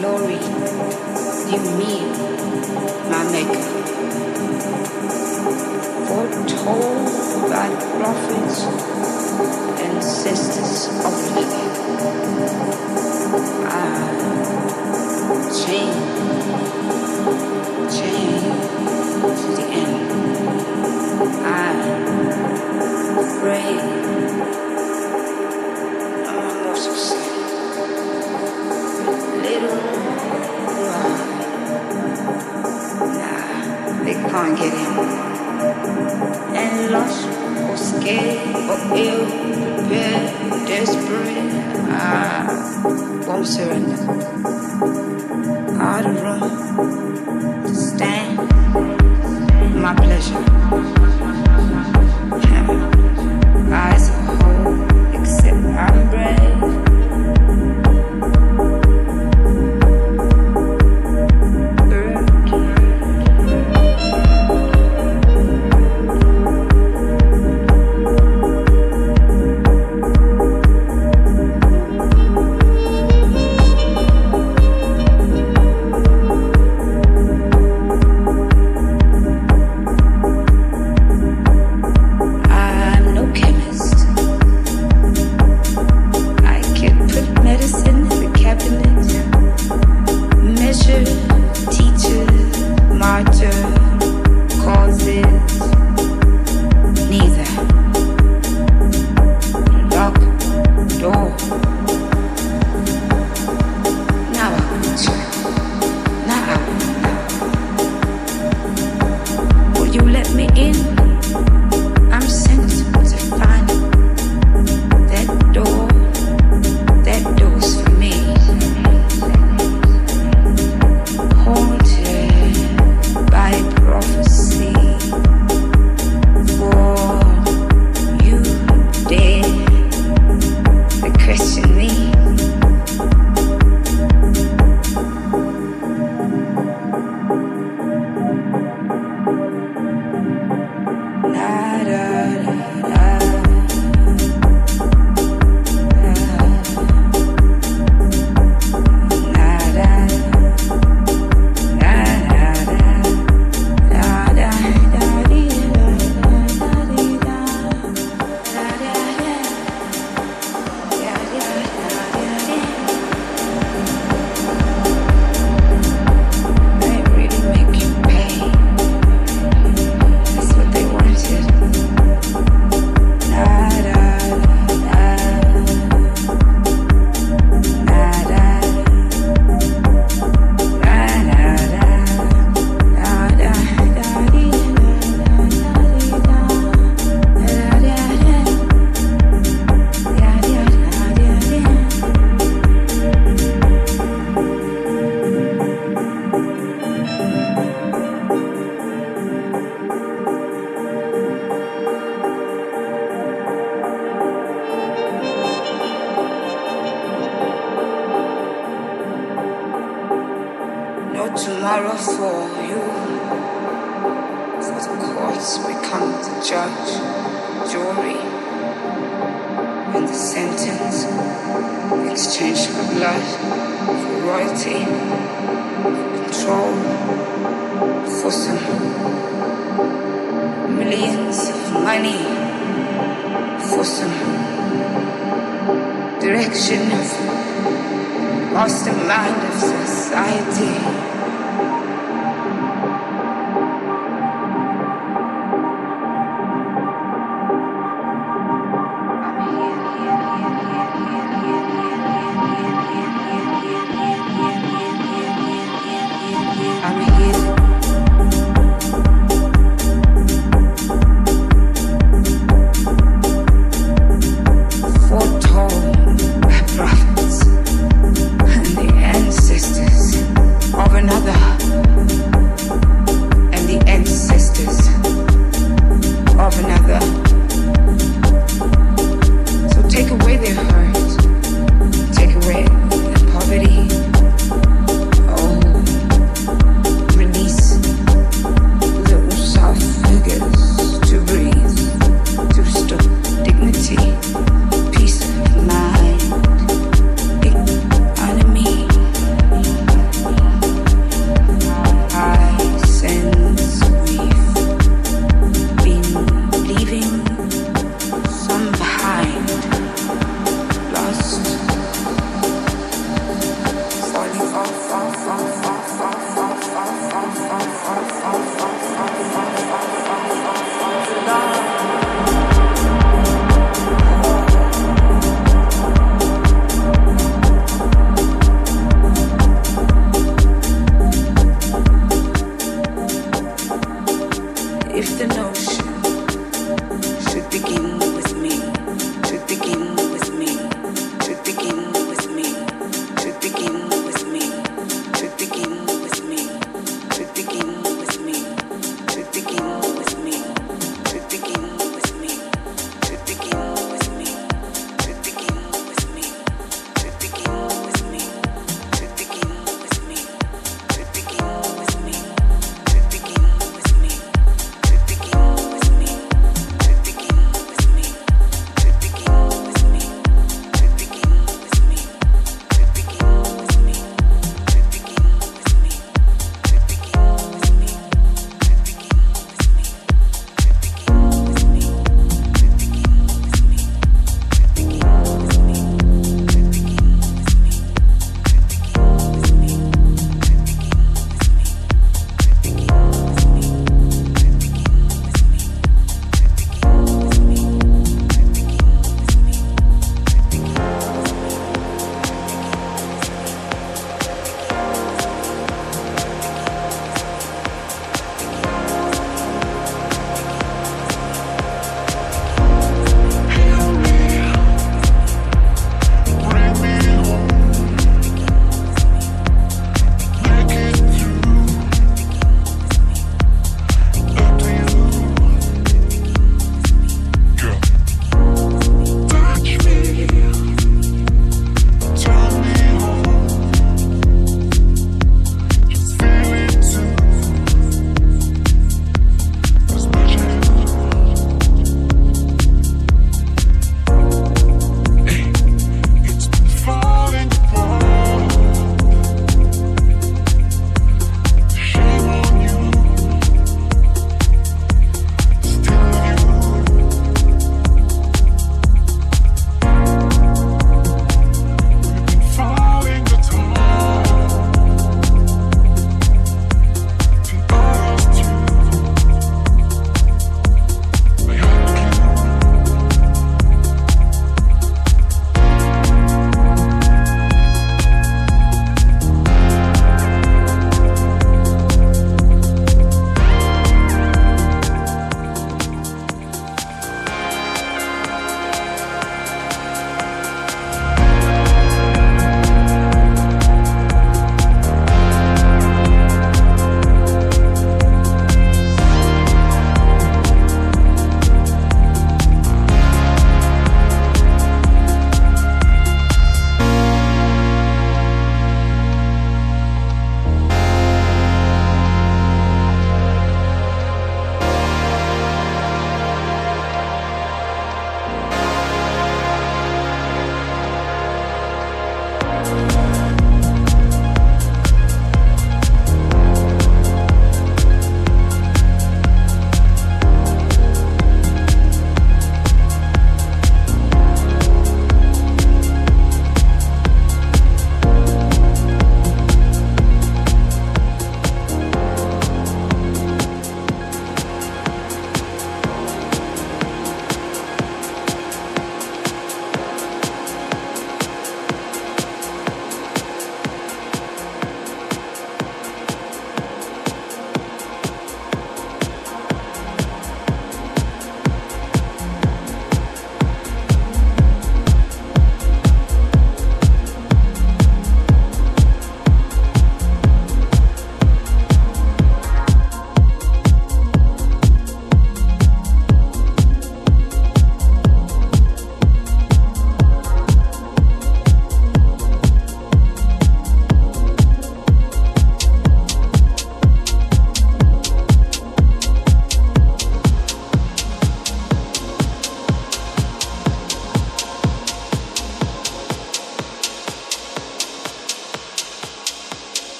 glory, give me my Maker. Foretold by prophets, ancestors of me. I ah, change, change to the end. I pray. scared or ill, prepared, desperate. I won't surrender.